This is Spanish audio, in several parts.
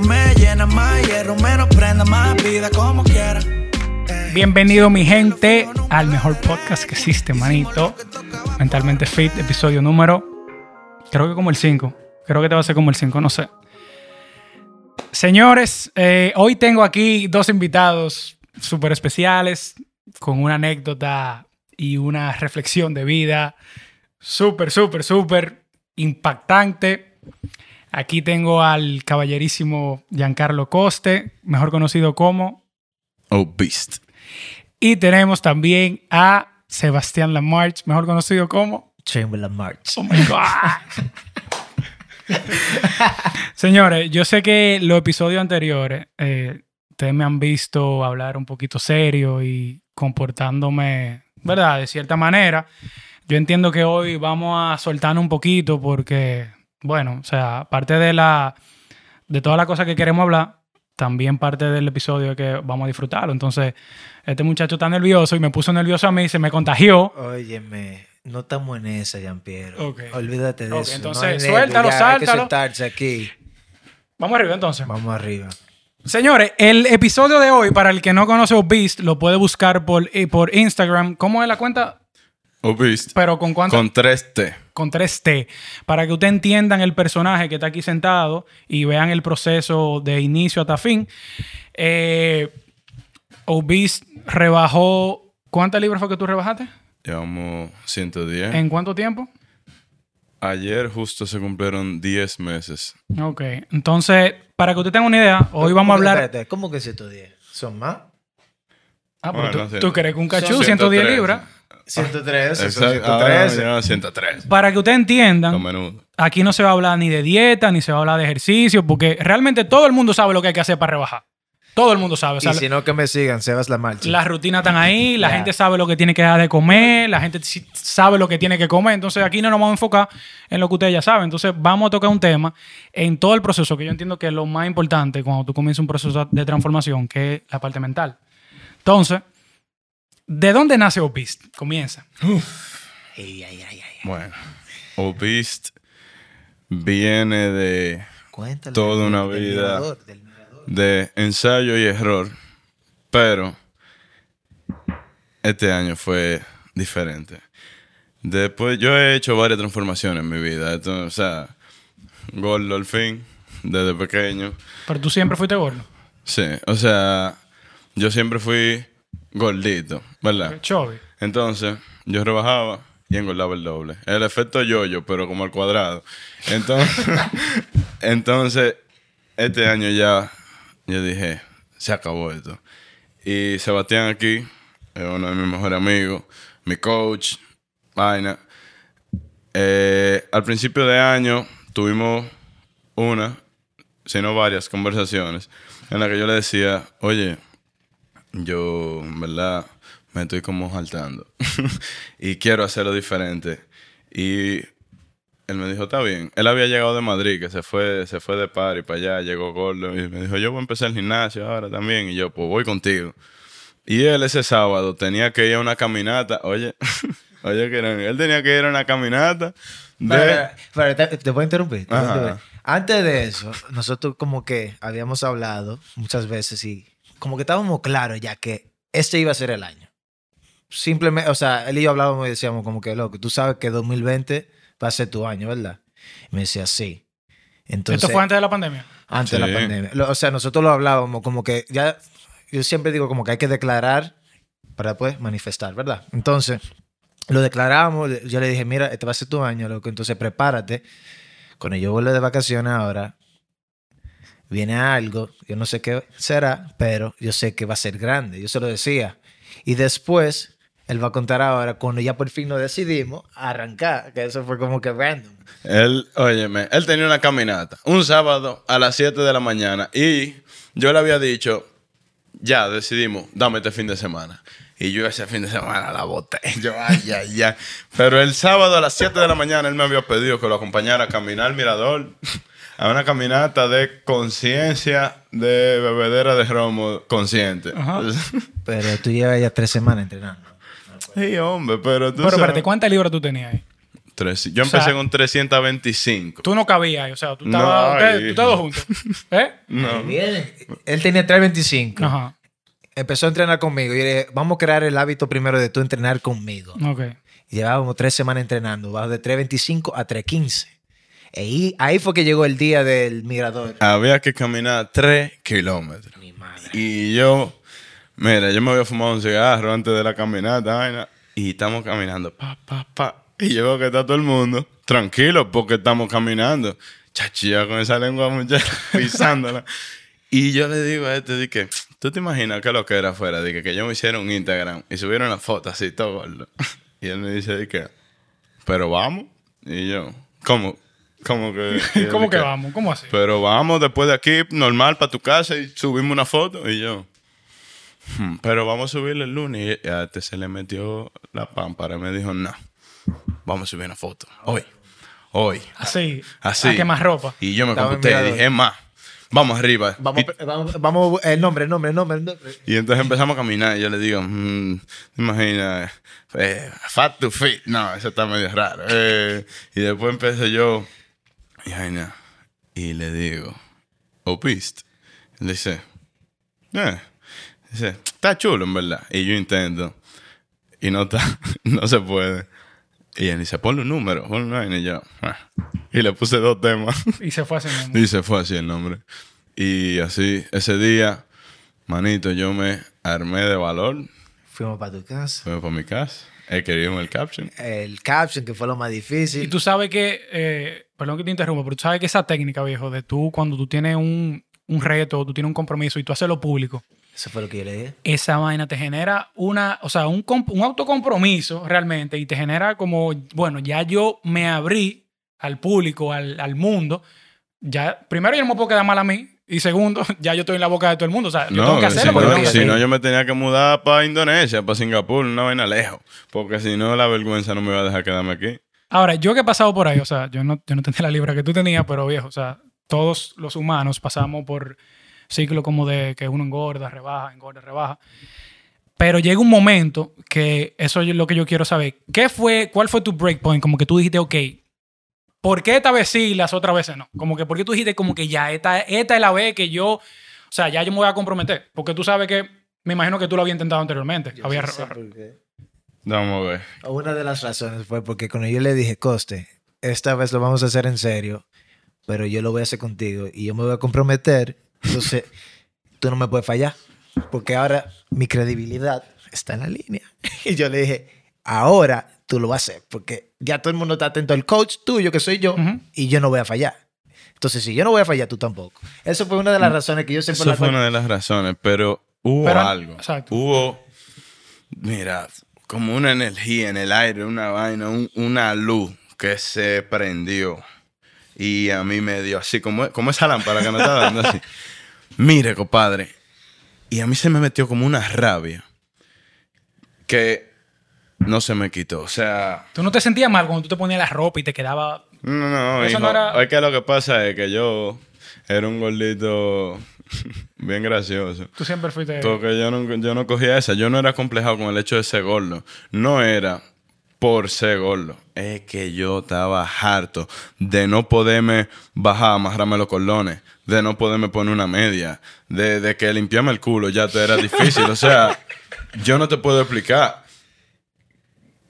me llenas más hierro, menos prenda, más vida como quiera. Bienvenido mi gente al mejor podcast que existe, manito. Mentalmente Fit, episodio número, creo que como el 5. Creo que te va a ser como el 5, no sé. Señores, eh, hoy tengo aquí dos invitados súper especiales con una anécdota y una reflexión de vida súper, súper, súper impactante. Aquí tengo al caballerísimo Giancarlo Coste, mejor conocido como Oh, Beast. Y tenemos también a Sebastián Lamarche, mejor conocido como. Chamberlain March. Oh my God. Señores, yo sé que los episodios anteriores, eh, ustedes me han visto hablar un poquito serio y comportándome, ¿verdad? De cierta manera. Yo entiendo que hoy vamos a soltar un poquito porque, bueno, o sea, aparte de la de todas las cosas que queremos hablar, también parte del episodio es que vamos a disfrutarlo. Entonces, este muchacho está nervioso y me puso nervioso a mí, se me contagió. Óyeme, no estamos en esa, Jean-Pierre. Ok. Olvídate de Ok, eso. entonces, no suéltalo, ya, Hay que aquí. Vamos arriba entonces. Vamos arriba. Señores, el episodio de hoy, para el que no conoce Beast, lo puede buscar por, eh, por Instagram. ¿Cómo es la cuenta? Oh, Obist. Pero con cuánto. Con 3T. Con 3T. Para que ustedes entiendan el personaje que está aquí sentado y vean el proceso de inicio hasta fin. Eh, oh, Obist rebajó. ¿Cuántas libras fue que tú rebajaste? Llevamos 110. ¿En cuánto tiempo? Ayer justo se cumplieron 10 meses. Ok. Entonces, para que usted tenga una idea, hoy vamos a hablar. Que, espérate, ¿Cómo que 110? ¿Son más? Ah, pero tú, no crees que un cachú, 103, 110 libras. 103, 103. 103. Para que ustedes entiendan, aquí no se va a hablar ni de dieta, ni se va a hablar de ejercicio, porque realmente todo el mundo sabe lo que hay que hacer para rebajar. Todo el mundo sabe. Si no, que me sigan, Sebas La Marcha. Las rutinas están ahí, la gente sabe lo que tiene que dar de comer, la gente sabe lo que tiene que comer. Entonces, aquí no nos vamos a enfocar en lo que ustedes ya saben. Entonces, vamos a tocar un tema en todo el proceso, que yo entiendo que es lo más importante cuando tú comienzas un proceso de transformación, que es la parte mental. Entonces, ¿de dónde nace Obist? Comienza. Ey, ay, ay, ay. Bueno. Beast viene de, Cuéntale. Toda una del vida. mirador, del mirador. de ensayo y error. Pero este año fue diferente. Después, yo he hecho varias transformaciones en mi vida. Esto, o sea, gordo al fin, desde pequeño. Pero tú siempre fuiste gordo. Sí, o sea, yo siempre fui gordito, ¿verdad? Chovy. Entonces, yo rebajaba y engordaba el doble. El efecto yo-yo, pero como al cuadrado. Entonces, entonces, este año ya, yo dije, se acabó esto. Y Sebastián aquí, es uno de mis mejores amigos, mi coach, vaina. Eh, al principio de año tuvimos una, sino varias conversaciones en las que yo le decía, oye, yo, en verdad, me estoy como saltando. y quiero hacerlo diferente. Y él me dijo, está bien. Él había llegado de Madrid, que se fue, se fue de party para allá, llegó gordo. Y me dijo, yo voy a empezar el gimnasio ahora también. Y yo, pues voy contigo. Y él ese sábado tenía que ir a una caminata. Oye, oye, que él tenía que ir a una caminata de... Espera, espera, te, puedo Ajá. interrumpir. Antes de eso, nosotros como que habíamos hablado muchas veces y como que estábamos claros ya que este iba a ser el año. Simplemente, o sea, él y yo hablábamos y decíamos como que, loco, tú sabes que 2020 va a ser tu año, ¿verdad? Y me decía, sí. Entonces, Esto fue antes de la pandemia. antes de Sí. la pandemia. Lo- O sea, nosotros lo hablábamos como que ya, yo siempre digo como que hay que declarar para después manifestar, ¿verdad? Entonces, lo declaramos, yo le dije, mira, este va a ser tu año, loco, entonces prepárate. Cuando yo vuelvo de vacaciones ahora, viene algo, yo no sé qué será, pero yo sé que va a ser grande, yo se lo decía. Y después, él va a contar ahora, cuando ya por fin nos decidimos, arrancar, que eso fue como que random. Él, óyeme, él tenía una caminata un sábado a las 7 de la mañana y yo le había dicho, ya decidimos, dame este fin de semana. Y yo ese fin de semana la boté. Yo, ay, ay, ay. Pero el sábado a las 7 de la mañana él me había pedido que lo acompañara a caminar al mirador, a una caminata de conciencia de bebedera de romo consciente. Ajá. Pero tú llevas ya tres semanas entrenando. Sí, hombre, pero tú Pero espérate, ¿cuántas libras tú tenías ahí? Tres- yo O sea, empecé con 325. Tú no cabías ahí, o sea, tú No, estabas, tú estabas juntos. ¿Eh? No. Bien. Él tenía 325. Ajá. Empezó a entrenar conmigo. Y yo le dije, vamos a crear el hábito primero de tú entrenar conmigo. Ok. Llevábamos tres semanas entrenando, bajo de 325 a 315. Y ahí, ahí fue que llegó el día del migrador. Había que caminar 3 kilómetros. Mi madre. Y yo, mira, yo me había fumado un cigarro antes de la caminata, y estamos caminando, pa, pa, pa. Y yo veo que está todo el mundo tranquilo porque estamos caminando. Chachilla con esa lengua muchacha pisándola. y yo le digo a este, di que, ¿tú te imaginas que lo que era afuera? Dije que yo me hiciera un Instagram y subieron la foto así, todo gordo. y él me dice, di que, pero vamos. Y yo, ¿cómo? ¿Cómo que? ¿Cómo que vamos? ¿Cómo así? pero vamos después de aquí, normal, para tu casa y subimos una foto. Y yo, "Hmm, pero vamos a subirle el lunes. Y a este se le metió la pámpara y me dijo, no, vamos a subir una foto. Hoy, hoy. Así. Así. A quemar ropa. Y yo me computé y dije, es más, vamos arriba. Vamos, Y, vamos, vamos, el nombre, el nombre, el nombre, el nombre. y entonces empezamos a caminar y yo le digo, "Mm, ¿te imaginas? eh, fat to fit. No, eso está medio raro. Eh, y después empecé yo, y, vaina, y le digo, ¿opiste? Él dice, eh. Dice, está chulo en verdad. Y yo intento. Y no está, no se puede. Y él dice, ponle un número, ponle una vaina", Y yo, "Ah". Y le puse dos temas. Y se fue así mismo. Y se fue así el nombre. Y así, ese día, manito, yo me armé de valor. Fuimos para tu casa. Fui para mi casa. He querido el caption. El caption, que fue lo más difícil. Y tú sabes que, eh, perdón que te interrumpa, pero tú sabes que esa técnica, viejo, de tú, cuando tú tienes un, un reto, tú tienes un compromiso y tú haces lo público, Eso fue lo que yo le dije. esa vaina te genera una, o sea, un, un autocompromiso realmente y te genera como, bueno, ya yo me abrí al público, al, al mundo. Ya, primero, yo no me puedo quedar mal a mí. Y segundo, ya yo estoy en la boca de todo el mundo. O sea, yo tengo No, que si hacerlo porque no, que si no, yo me tenía que mudar para Indonesia, para Singapur, una vaina lejos. Porque si no, la vergüenza no me iba a dejar quedarme aquí. Ahora, yo que he pasado por ahí, o sea, yo no, yo no tenía la libra que tú tenías, pero viejo, o sea, todos los humanos pasamos por ciclo como de que uno engorda, rebaja, engorda, rebaja. Pero llega un momento que eso es lo que yo quiero saber. ¿Qué fue, cuál fue tu breakpoint? Como que tú dijiste, ok, ¿por qué esta vez sí y las otras veces no? Como que, ¿por qué tú dijiste como que ya, esta, esta es la vez que yo, o sea, ya yo me voy a comprometer? Porque tú sabes que, me imagino que tú lo habías intentado anteriormente. Había, Sí sé por qué. Vamos a ver. Una de las razones fue porque cuando yo le dije, Coste, esta vez lo vamos a hacer en serio, pero yo lo voy a hacer contigo y yo me voy a comprometer, entonces tú no me puedes fallar, porque ahora mi credibilidad está en la línea. Y yo le dije, ahora tú lo vas a hacer, porque ya todo el mundo está atento al coach tuyo, que soy yo, Ujú. y yo no voy a fallar. Entonces, si yo no voy a fallar, tú tampoco. Eso fue una de las razones que yo siempre... Eso la- fue una de las razones, pero hubo Pero- algo. exacto. Hubo, mira, como una energía en el aire, una vaina, un- una luz que se prendió. Y a mí me dio así, como, como esa lámpara que me está dando así. Mire, compadre. Y a mí se me metió como una rabia que no se me quitó. O sea, Tú no te sentías mal cuando tú te ponías la ropa y te quedaba no, no, Eso hijo. no era- Es que lo que pasa es que yo era un gordito bien gracioso. Tú siempre fuiste. Porque yo no, yo no cogía esa. Yo no era complejado con el hecho de ser gordo. No era por ser gordo. Es que yo estaba harto de no poderme bajar, amarrarme los cordones. De no poderme poner una media. De, de que limpiarme el culo ya te era difícil. o sea, yo no te puedo explicar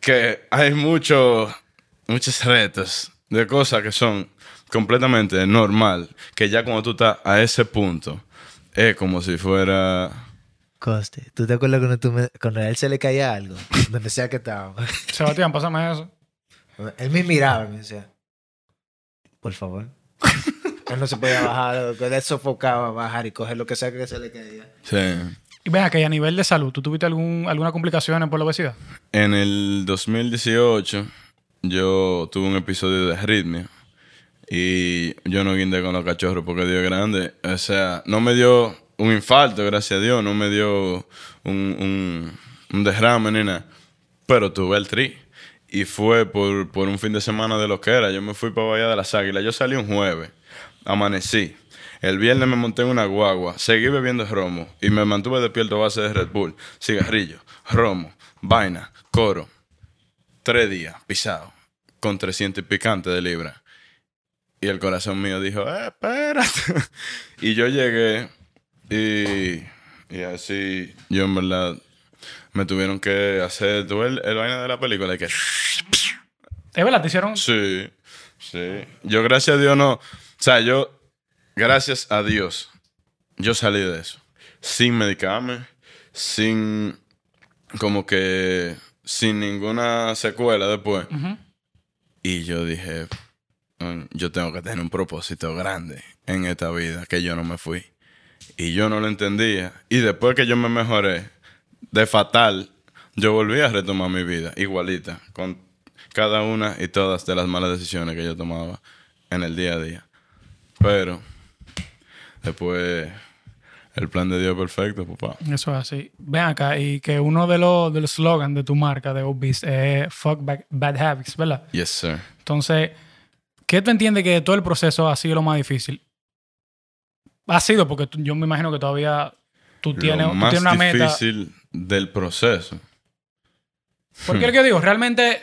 que hay muchos muchos retos de cosas que son completamente normal. Que ya cuando tú estás a ese punto, es como si fuera... Coste, ¿tú te acuerdas cuando, tú me- cuando a él se le caía algo? Donde sea que estaba. Sebastián, pásame eso. Él me miraba y me decía, por favor. él no se podía bajar, él sofocaba bajar y coger lo que sea que se le caía. Sí. Y ven que a nivel de salud, ¿tú tuviste algún, alguna complicación por la obesidad? En el 2018 yo tuve un episodio de arritmia y yo no guindé con los cachorros porque Dios grande. O sea, no me dio un infarto, gracias a Dios, no me dio un, un, un derrame ni pero tuve el tri. Y fue por, por un fin de semana de lo que era. Yo me fui para Bahía de las Águilas. Yo salí un jueves, amanecí. El viernes me monté en una guagua, seguí bebiendo romo y me mantuve despierto a base de Red Bull, cigarrillo, romo, vaina, coro. Tres días, pisado. con 300 y de libra. Y el corazón mío dijo, eh, espérate. y yo llegué y, y así, yo en verdad, me tuvieron que hacer todo el, el vaina de la película. Y que, ¿Es verdad? ¿Te hicieron? sí, sí. Yo gracias a Dios no, o sea, yo, gracias a Dios, yo salí de eso. Sin medicarme, sin, como que, sin ninguna secuela después. Y yo dije, "Mm, yo tengo que tener un propósito grande en esta vida, que yo no me fui. Y yo no lo entendía. Y después que yo me mejoré, de fatal, yo volví a retomar mi vida, igualita, con cada una y todas de las malas decisiones que yo tomaba en el día a día. Pero, después, el plan de Dios perfecto, papá. Eso es así. Ven acá, y que uno de los, de los slogans de tu marca, de Obis, es Fuck Bad Habits, ¿verdad? Yes, sir. Entonces, ¿qué tú entiendes que de todo el proceso ha sido lo más difícil? Ha sido porque tú- yo me imagino que todavía tú tienes, lo tú más tienes una meta. difícil del proceso. Porque es lo que yo digo, realmente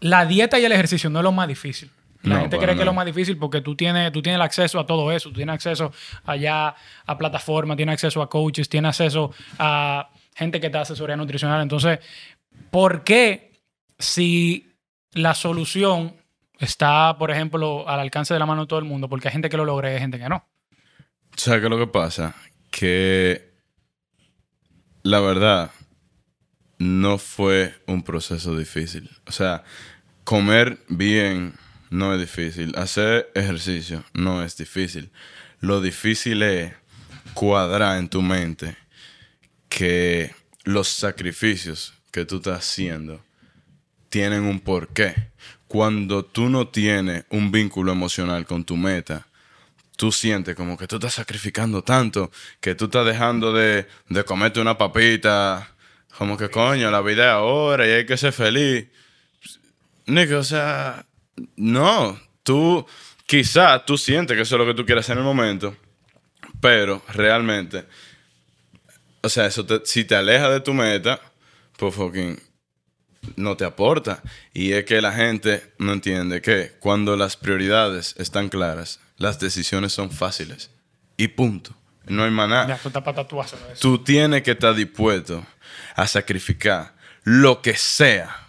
la dieta y el ejercicio no es lo más difícil. La No, gente cree que es lo más difícil porque tú tienes, tú tienes el acceso a todo eso. Tú tienes acceso allá a plataformas, tienes acceso a coaches, tienes acceso a gente que te da asesoría nutricional. Entonces, ¿por qué si la solución está, por ejemplo, al alcance de la mano de todo el mundo? Porque hay gente que lo logra y hay gente que no. ¿Sabes qué es lo que pasa? Que la verdad no fue un proceso difícil. O sea, comer bien no es difícil. Hacer ejercicio no es difícil. Lo difícil es cuadrar en tu mente que los sacrificios que tú estás haciendo tienen un porqué. Cuando tú no tienes un vínculo emocional con tu meta, tú sientes como que tú estás sacrificando tanto, que tú estás dejando de, comerte una papita, como que coño, la vida es ahora y hay que ser feliz. Nico, o sea, no, tú, quizás tú sientes que eso es lo que tú quieres hacer en el momento, pero realmente, o sea, eso si te aleja de tu meta, pues fucking no te aporta. Y es que la gente no entiende que cuando las prioridades están claras, las decisiones son fáciles. Y punto. No hay eso. Tú tienes que estar dispuesto a sacrificar lo que sea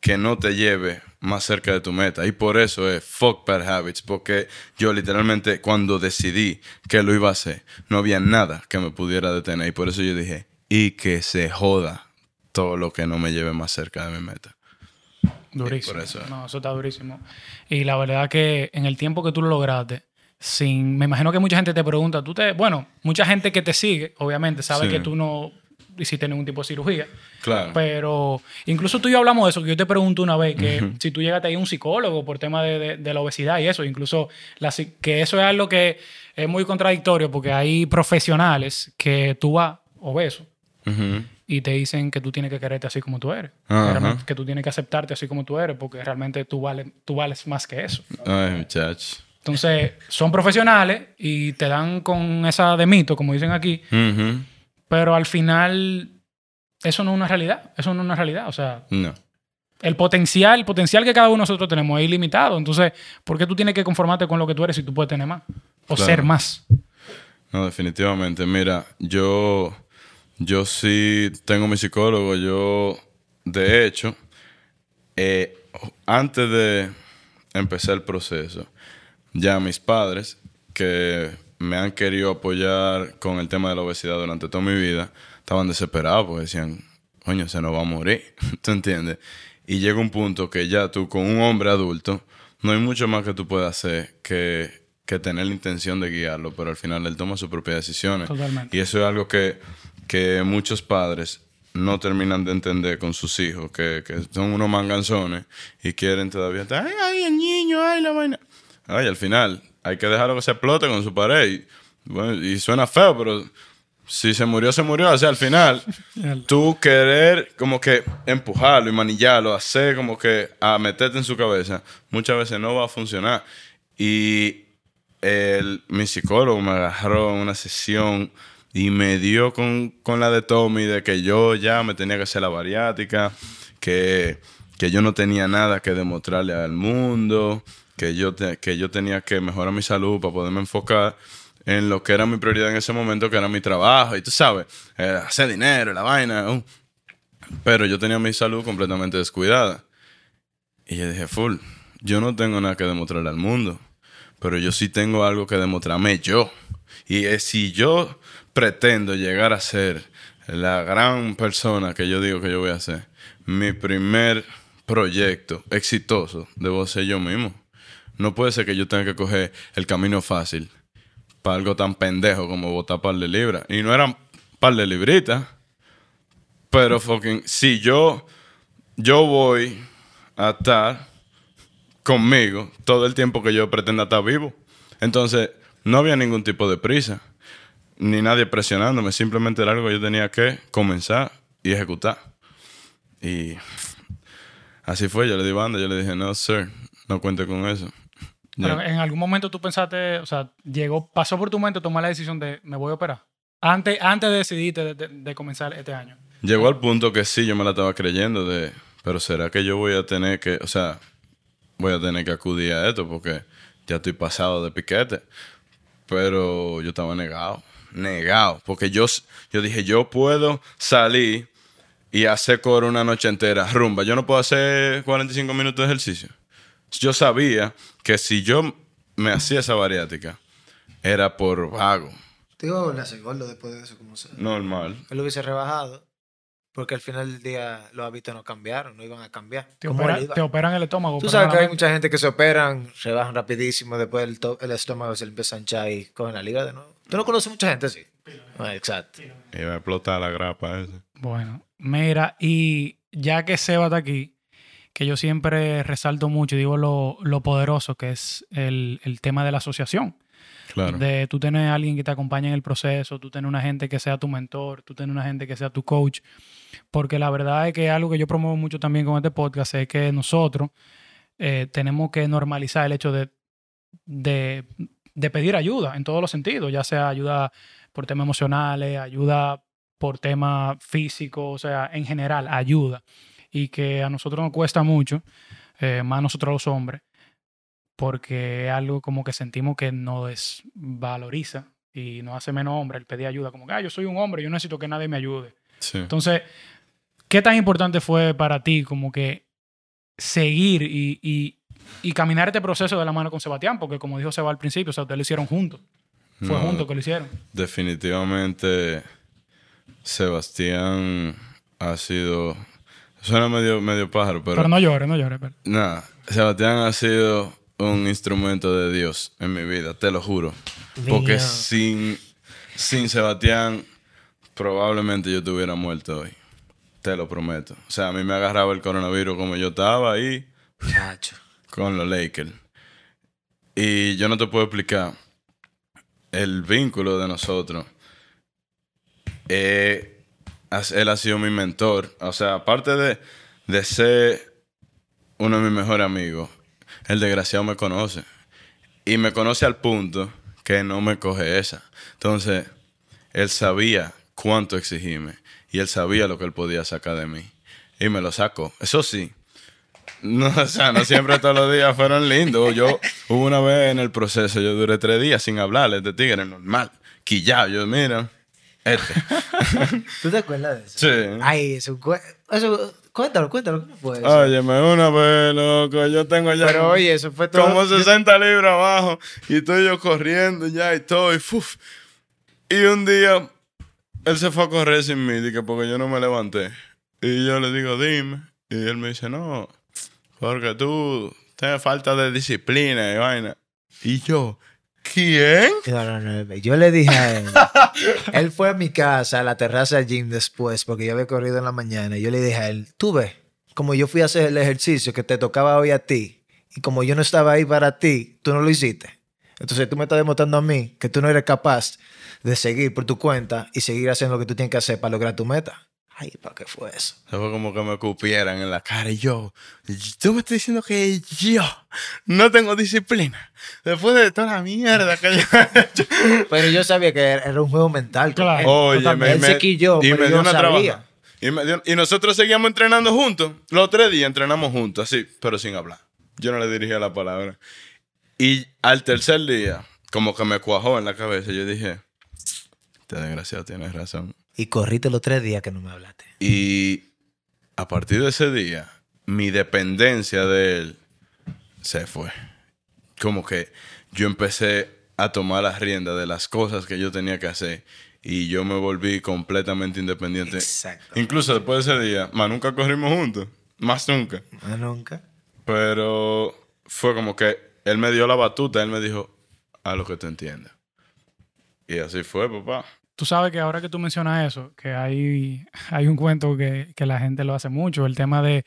que no te lleve más cerca de tu meta. Y por eso es fuck bad habits. Porque yo literalmente cuando decidí que lo iba a hacer, no había nada que me pudiera detener. Y por eso yo dije, y que se joda todo lo que no me lleve más cerca de mi meta. Durísimo. por eso. No, eso está durísimo. Y la verdad que en el tiempo que tú lo lograste, sin, me imagino que mucha gente te pregunta, tú te, bueno, mucha gente que te sigue, obviamente, sabe Sí. que tú no hiciste ningún tipo de cirugía. Claro. Pero incluso tú y yo hablamos de eso, que yo te pregunto una vez que si tú llegaste ahí a un psicólogo por tema de, de- de la obesidad y eso, incluso la que eso es algo que es muy contradictorio porque hay profesionales que tú vas obeso. Y te dicen que tú tienes que quererte así como tú eres. Ajá. Que tú tienes que aceptarte así como tú eres porque realmente tú vales, tú vales más que eso. Ay, muchachos. Entonces, son profesionales y te dan con esa de mito, como dicen aquí, pero al final eso no es una realidad. Eso no es una realidad. O sea, No. el potencial, el potencial que cada uno de nosotros tenemos es ilimitado. Entonces, ¿por qué tú tienes que conformarte con lo que tú eres si tú puedes tener más? O Claro. ser más. No, definitivamente. Mira, yo, yo sí tengo mi psicólogo. Yo, de hecho, eh, antes de empezar el proceso, ya mis padres, que me han querido apoyar con el tema de la obesidad durante toda mi vida, estaban desesperados porque decían, coño, se nos va a morir. ¿Tú entiendes? Y llega un punto que ya tú, con un hombre adulto, no hay mucho más que tú puedas hacer que, que tener la intención de guiarlo, pero al final él toma sus propias decisiones. Totalmente. Y eso es algo que, que muchos padres no terminan de entender con sus hijos, que, que son unos manganzones y quieren todavía estar, ay, ay, el niño, ay, la vaina. Ay, al final hay que dejarlo que se explote con su pared. Y, bueno, y suena feo, pero si se murió, se murió. O sea, al final, tú querer como que empujarlo y manillarlo, hacer como que a meterte en su cabeza, muchas veces no va a funcionar. Y el, mi psicólogo me agarró en una sesión y me dio con, con la de Tommy de que yo ya me tenía que hacer la bariátrica, que, que yo no tenía nada que demostrarle al mundo, que yo, que yo tenía que mejorar mi salud para poderme enfocar en lo que era mi prioridad en ese momento, que era mi trabajo, y tú sabes, eh, hacer dinero, la vaina. uh. Pero yo tenía mi salud completamente descuidada. Y yo dije, full, yo no tengo nada que demostrarle al mundo, pero yo sí tengo algo que demostrarme yo. Y es si yo pretendo llegar a ser la gran persona que yo digo que yo voy a ser, mi primer proyecto exitoso debo ser yo mismo. No puede ser que yo tenga que coger el camino fácil para algo tan pendejo como botar par de libras. Y no eran par de libritas. Pero fucking, si yo, yo voy a estar conmigo todo el tiempo que yo pretenda estar vivo. Entonces, no había ningún tipo de prisa, ni nadie presionándome. Simplemente era algo que yo tenía que comenzar y ejecutar. Y así fue. Yo le di banda, yo le dije, no, sir, no cuente con eso. Pero en algún momento tú pensaste, o sea, llegó, pasó por tu mente tomar la decisión de me voy a operar. Antes, antes de decidirte de, de- de comenzar este año. Llegó al punto que sí, yo me la estaba creyendo de, pero ¿será que yo voy a tener que, o sea, voy a tener que acudir a esto porque ya estoy pasado de piquete? Pero yo estaba negado, negado, porque yo, yo dije, yo puedo salir y hacer coro una noche entera, rumba. Yo no puedo hacer 45 minutos de ejercicio. Yo sabía que si yo me hacía esa bariátrica, era por vago, Digo, le hace gordo después de eso, como sea. normal. Él lo hubiese rebajado. Porque al final del día los hábitos no cambiaron, no iban a cambiar. Te, opera- iba. operan el estómago. Tú sabes que hay mucha gente que se operan, rebajan rapidísimo, después el, to- el estómago se le empieza a hinchar y cogen la liga de nuevo. ¿Tú no conoces mucha gente así? Ah, exacto. Y va a explotar la grapa esa. Bueno, mira, y ya que Seba está aquí, que yo siempre resalto mucho y digo lo, lo poderoso que es el, el tema de la asociación. De tú tener a alguien que te acompañe en el proceso, tú tener una gente que sea tu mentor, tú tener una gente que sea tu coach. Porque la verdad es que algo que yo promuevo mucho también con este podcast es que nosotros eh, tenemos que normalizar el hecho de, de, pedir ayuda en todos los sentidos, ya sea ayuda por temas emocionales, ayuda por temas físicos, o sea, en general, ayuda. Y que a nosotros nos cuesta mucho, eh, más nosotros los hombres, porque es algo como que sentimos que nos desvaloriza y nos hace menos hombre el pedir ayuda, como que, ah, yo soy un hombre, yo necesito que nadie me ayude. Sí. Entonces, ¿qué tan importante fue para ti como que seguir y, y- y caminar este proceso de la mano con Sebastián? Porque como dijo Seba al principio, o sea, ustedes lo hicieron juntos. Fue No, juntos que lo hicieron. Definitivamente Sebastián ha sido... Suena medio, medio pájaro, pero... Pero no llores, no llores. pero- Nada, Sebastián ha sido un instrumento de Dios en mi vida, te lo juro. Porque sin, sin Sebastián probablemente yo estuviera muerto hoy. Te lo prometo. O sea, a mí me agarraba el coronavirus como yo estaba ahí Chacho. con los Lakers. Y yo no te puedo explicar el vínculo de nosotros. Eh, él ha sido mi mentor. O sea, aparte de, de ser uno de mis mejores amigos, el desgraciado me conoce. Y me conoce al punto que no me coge esa. Entonces, él sabía cuánto exigirme. Y él sabía lo que él podía sacar de mí. Y me lo sacó. Eso sí, no, o sea, no siempre todos los días fueron lindos. Yo, hubo una vez en el proceso, yo duré tres días sin hablarle de tigre, normal. Quillado, yo, mira, este. ¿Tú te acuerdas de eso? Sí. Ay, eso, eso cuéntalo, cuéntalo, ¿cómo fue eso? Óyeme, una vez, loco, yo tengo ya Pero oye, eso fue todo. como 60 libras abajo y estoy yo corriendo ya y todo, y fuf. Y un día, él se fue a correr sin mí, dije, porque yo no me levanté. Y yo le digo, dime. Y él me dice, no, porque tú tienes falta de disciplina y vaina. Y yo, ¿quién? No, no, no. Yo le dije a él. él fue a mi casa, a la terraza del gym después, porque yo había corrido en la mañana. Yo le dije a él, tú ves, como yo fui a hacer el ejercicio que te tocaba hoy a ti, y como yo no estaba ahí para ti, tú no lo hiciste. Entonces tú me estás demostrando a mí que tú no eres capaz de seguir por tu cuenta y seguir haciendo lo que tú tienes que hacer para lograr tu meta. Ay, ¿para qué fue eso? Se fue como que me cupieran en la cara y yo, tú me estás diciendo que yo no tengo disciplina. Después de toda la mierda que yo he hecho. Pero yo sabía que era un juego mental. Claro. él. Oye, me, Él se quilló, y pero me yo dio una sabía. trabaja. Y, me dio- y nosotros seguíamos entrenando juntos. Los tres días entrenamos juntos, así, pero sin hablar. Yo no le dirigía la palabra. Y al tercer día, como que me cuajó en la cabeza, yo dije, este desgraciado tiene razón. Y corriste los tres días que no me hablaste. Y a partir de ese día, mi dependencia de él se fue. Como que yo empecé a tomar las riendas de las cosas que yo tenía que hacer. Y yo me volví completamente independiente. Exacto. Incluso después de ese día, más nunca corrimos juntos. Más nunca. Más nunca. Pero fue como que él me dio la batuta. Él me dijo, a lo que te entiendas. Y así fue, papá. Tú sabes que ahora que tú mencionas eso, que hay, hay un cuento que, que la gente lo hace mucho, el tema de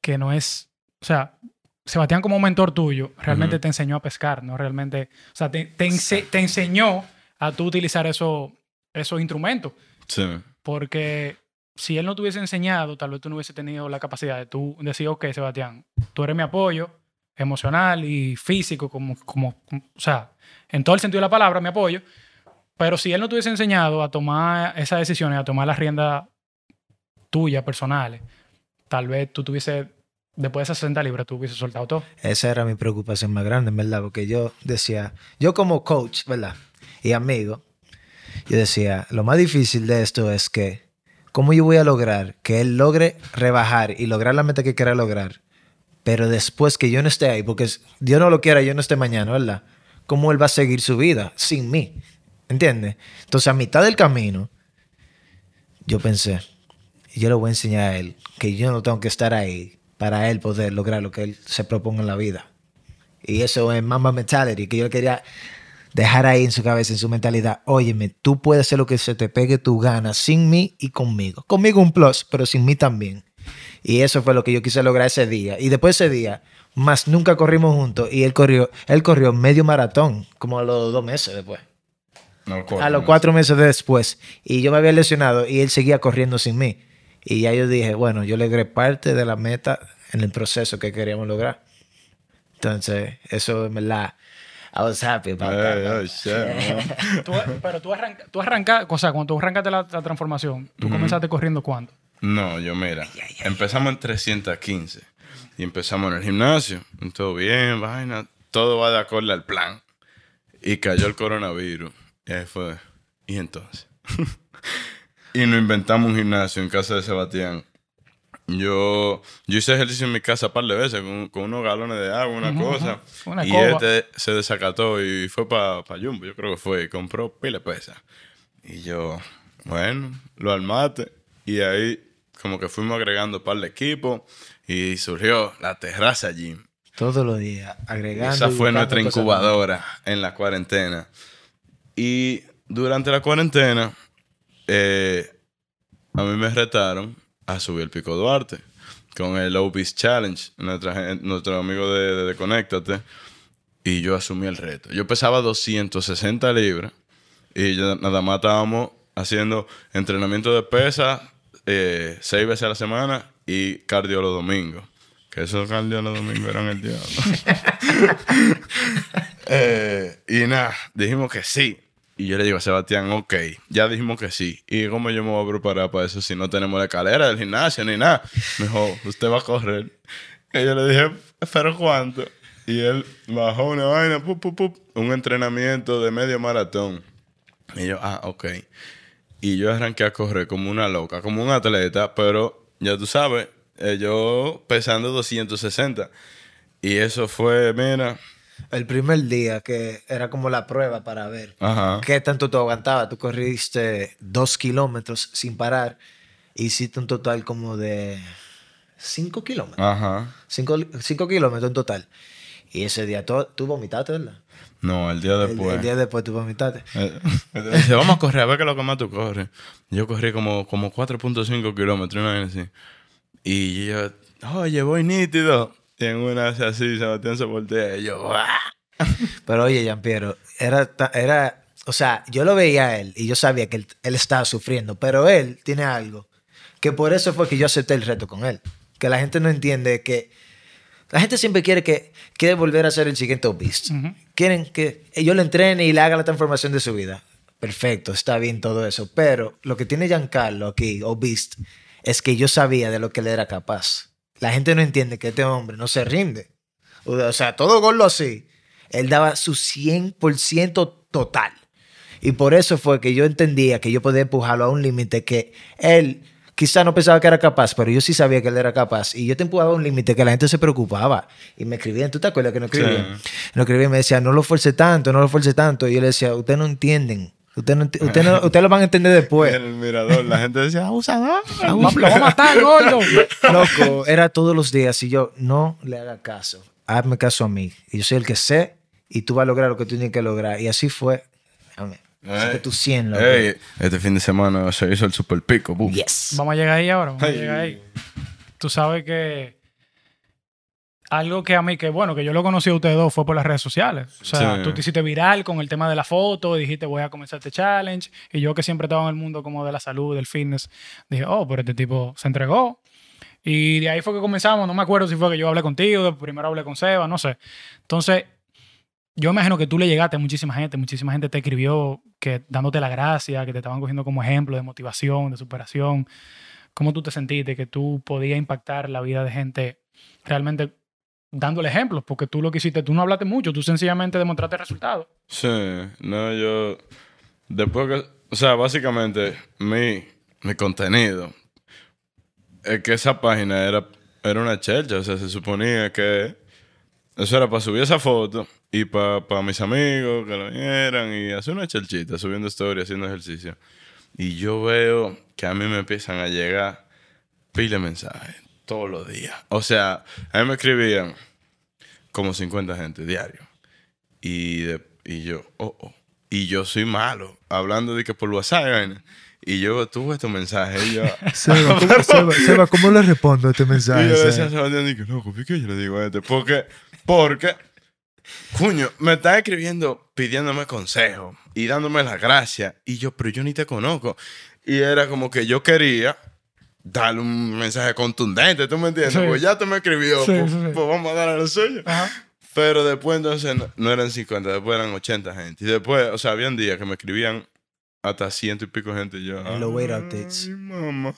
que no es, o sea, Sebastián como mentor tuyo realmente te enseñó a pescar, ¿no? Realmente, o sea, te, te, ense- te enseñó a tú utilizar eso, esos instrumentos, Sí. porque si él no te hubiese enseñado, tal vez tú no hubiese tenido la capacidad de tú decir, ok, Sebastián, tú eres mi apoyo emocional y físico, como, como, como- o sea, en todo el sentido de la palabra, mi apoyo, pero si él no te hubiese enseñado a tomar esas decisiones, a tomar las riendas tuyas, personales, tal vez tú tuviese, después de esas 60 libras, tú hubieses soltado todo. Esa era mi preocupación más grande, verdad, porque yo decía, yo como coach, ¿verdad? Y amigo, yo decía, lo más difícil de esto es que, ¿cómo yo voy a lograr que él logre rebajar y lograr la meta que quiera lograr? Pero después que yo no esté ahí, porque Dios no lo quiera, yo no esté mañana, ¿verdad? ¿Cómo él va a seguir su vida sin mí? ¿Entiendes? Entonces, a mitad del camino, yo pensé, yo le voy a enseñar a él que yo no tengo que estar ahí para él poder lograr lo que él se proponga en la vida. Y eso es Mama Mentality, que yo quería dejar ahí en su cabeza, en su mentalidad. Óyeme, tú puedes hacer lo que se te pegue tu gana sin mí y conmigo. Conmigo un plus, pero sin mí también. Y eso fue lo que yo quise lograr ese día. Y después de ese día, más nunca corrimos juntos. Y él corrió, él corrió medio maratón, como a los dos meses después. No, A los cuatro meses después. Y yo me había lesionado y él seguía corriendo sin mí. Y ya yo dije, bueno, yo logré parte de la meta en el proceso que queríamos lograr. Entonces, eso en verdad, I was happy about that, Hey, man. oh, shit. Tú- pero tú, arranca, tú arrancaste, o sea, cuando tú arrancaste la, la transformación, tú comenzaste corriendo cuándo? No, yo mira, empezamos en 315 y empezamos en el gimnasio, todo bien, vaina, todo va de acuerdo al plan. Y cayó el coronavirus. Y ahí fue. ¿Y entonces? y nos inventamos un gimnasio en casa de Sebastián. Yo, yo hice ejercicio en mi casa un par de veces con, con unos galones de agua, una Ujú, cosa. ujú. Una y este se desacató y fue para Jumbo, yo creo que fue, y compró pila de pesas. Y yo, bueno, lo armaste. Y ahí como que fuimos agregando un par de equipos y surgió la terraza gym. Todos los días, agregando. Esa fue nuestra incubadora en la cuarentena. Y durante la cuarentena, eh, a mí me retaron a subir el Pico Duarte con el Obis Challenge, nuestra nuestro amigo de, de, Conéctate. Y yo asumí el reto. Yo pesaba 260 libras y nada más estábamos haciendo entrenamiento de pesa eh, seis veces a la semana y cardio los domingos. Que esos cardio los domingos eran el diablo. Eh, y nada, dijimos que sí. Y yo le digo a Sebastián, ok, ya dijimos que sí. ¿Y cómo yo me voy a preparar para eso si no tenemos la escalera del gimnasio ni nada? Me dijo, usted va a correr. Y yo le dije, ¿pero cuánto? Y él bajó una vaina, pup, pup, pup, un entrenamiento de medio maratón. Y yo, ah, ok. Y yo arranqué a correr como una loca, como un atleta, pero ya tú sabes, eh, yo pesando 260. Y eso fue, mira, El primer día, que era como la prueba para ver ajá. qué tanto tú aguantabas. Tú corriste dos kilómetros sin parar. Hiciste un total como de cinco kilómetros. Ajá. Cinco, cinco kilómetros en total. Y ese día tú, tú vomitaste, ¿verdad? No, el día El- después. El, día después tú vomitaste. Eh, Dice, vamos a correr, a ver qué es lo que más tú corres. Yo corrí como, como 4.5 kilómetros, una vez así. Y yo, oye, voy nítido. Y en una vez así, Sebastián se voltea y yo, ¡ah! Pero oye, Jean-Pierre, era, era, o sea, yo lo veía a él y yo sabía que él, él estaba sufriendo, pero él tiene algo, que por eso fue que yo acepté el reto con él. Que la gente no entiende que, la gente siempre quiere que, quiere volver a ser el siguiente obese. Ujú. Quieren que yo le entrene y le haga la transformación de su vida. Perfecto, está bien todo eso. Pero lo que tiene Giancarlo aquí, Obist, es que yo sabía de lo que él era capaz. La gente no entiende que este hombre no se rinde. O sea, todo gol así. Él daba su 100% total. Y por eso fue que yo entendía que yo podía empujarlo a un límite que él quizá no pensaba que era capaz, pero yo sí sabía que él era capaz. Y yo te empujaba a un límite que la gente se preocupaba. Y me escribían, ¿tú te acuerdas que no escribían? Sí. No escribían, me decían, no lo fuerce tanto, no lo fuerce tanto. Y yo le decía, ustedes no entienden. Ustedes no, ustedes no- ustedes lo van a entender después. En el mirador, la gente decía, abusador. Lo va a matar, gordo. Loco, era todos los días y yo, no le haga caso, hazme caso a mí. Y yo soy el que sé y tú vas a lograr lo que tú tienes que lograr. Y así fue. Amén. Así que tú 100, loco. Ey, este fin de semana se hizo el super pico. boom. Yes. Vamos a llegar ahí ahora. Vamos a Ay. llegar ahí. Tú sabes que algo que a mí, que bueno, que yo lo conocí a ustedes dos fue por las redes sociales. O sea, Sí. tú te hiciste viral con el tema de la foto, dijiste voy a comenzar este challenge. Y yo que siempre estaba en el mundo como de la salud, del fitness, dije, oh, pero este tipo se entregó. Y de ahí fue que comenzamos. No me acuerdo si fue que yo hablé contigo, primero hablé con Seba, no sé. Entonces, yo imagino que tú le llegaste a muchísima gente, muchísima gente te escribió que dándote la gracia, que te estaban cogiendo como ejemplo de motivación, de superación. ¿Cómo tú te sentiste que tú podías impactar la vida de gente realmente dándole ejemplos? Porque tú lo que hiciste, tú no hablaste mucho, tú sencillamente demostraste resultados. Sí, no, yo. Después que. O sea, básicamente, mi, mi contenido. Es que esa página era, era una chelcha. O sea, se suponía que. Eso era para subir esa foto y para mis amigos que lo vieran y hacer una chelchita, subiendo historias, haciendo ejercicio. Y yo veo que a mí me empiezan a llegar pile mensajes todos los días. O sea, a mí me escribían como 50 gente diario. Y, de- y yo, oh, oh. Y yo soy malo, hablando de que por WhatsApp, y. Y yo tuve estos mensajes y yo... Seba, ¿cómo, Seba, Seba, ¿cómo le respondo a este y mensaje? yo le decía a Sebastián, y loco, ¿por qué yo le digo a este? Porque, porque, cuño, me está escribiendo pidiéndome consejo y dándome las gracias. Y yo, pero yo ni te conozco. Y era como que yo quería darle un mensaje contundente, ¿tú me entiendes? Sí. Pues ya te me escribió, Sí, pues, sí, pues vamos a darle lo suyo. Ajá. Pero después entonces no, no eran 50, después eran 80 gente. Y después, o sea, habían días que me escribían hasta ciento y pico gente. Y yo, En los weight updates. "Ay, mamá".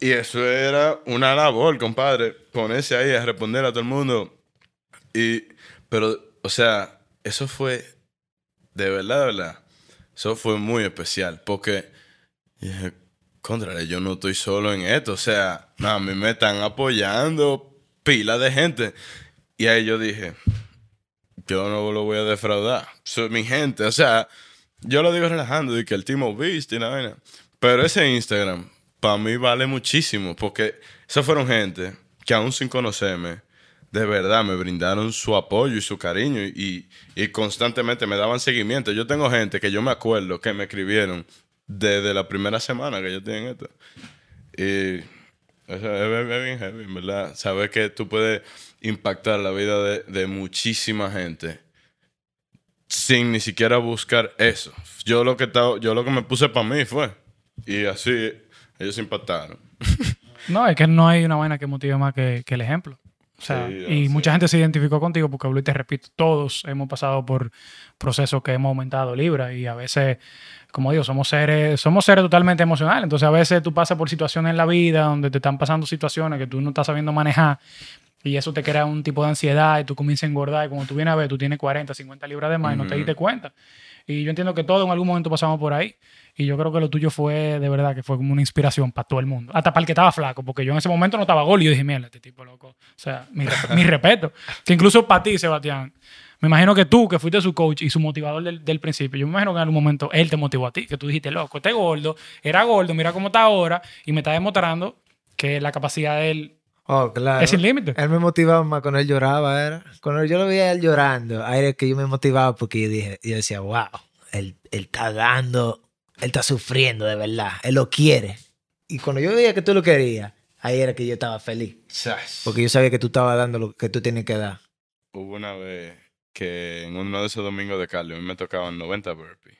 Y eso era una labor, compadre. Ponerse ahí a responder a todo el mundo. Y, pero, o sea, eso fue, de verdad, de verdad, eso fue muy especial. Porque, dije, contrale, yo no estoy solo en esto. O sea, a mí me están apoyando pila de gente. Y ahí yo dije, yo no lo voy a defraudar. Soy mi gente. O sea, yo lo digo relajando, de que el Team Beast y la vaina. Pero ese Instagram, para mí vale muchísimo, porque esas fueron gente que aún sin conocerme, de verdad me brindaron su apoyo y su cariño y constantemente me daban seguimiento. Yo tengo gente que yo me acuerdo que me escribieron desde la primera semana que yo estoy en esto. Y eso es, bien heavy, ¿verdad? Saber que tú puedes impactar la vida de, de muchísima gente sin ni siquiera buscar eso. Yo lo que, estaba- yo lo que me puse para mí fue. Y así ellos impactaron. No, es que no hay una vaina que motive más que, que el ejemplo. O sea, Sí, y sí. mucha gente se identificó contigo porque, Blue, te repito, todos hemos pasado por procesos que hemos aumentado libras y a veces, como digo, somos seres, somos seres totalmente emocionales. Entonces, a veces tú pasas por situaciones en la vida donde te están pasando situaciones que tú no estás sabiendo manejar y eso te crea un tipo de ansiedad y tú comienzas a engordar y cuando tú vienes a ver, tú tienes 40, 50 libras de más y no te diste cuenta. Y yo entiendo que todos en algún momento pasamos por ahí. Y yo creo que lo tuyo fue, de verdad, que fue como una inspiración para todo el mundo. Hasta para el que estaba flaco, porque yo en ese momento no estaba gol y yo dije, mierda, este tipo loco. O sea, mi respeto. Que incluso para ti, Sebastián, me imagino que tú, que fuiste su coach y su motivador del, del principio, yo me imagino que en algún momento él te motivó a ti, que tú dijiste, loco, este gordo, era gordo, mira cómo está ahora, y me está demostrando que la capacidad de él Oh, claro. es sin límite. Él me motivaba más cuando él lloraba, era. Cuando yo lo veía a él llorando, ahí era que yo me motivaba porque yo dije, yo decía, wow, él, él está dando, él está sufriendo de verdad, él lo quiere. Y cuando yo veía que tú lo querías, ahí era que yo estaba feliz. Porque yo sabía que tú estabas dando lo que tú tienes que dar. Hubo una vez que en uno de esos domingos de Cali a mí me tocaban 90 burpees.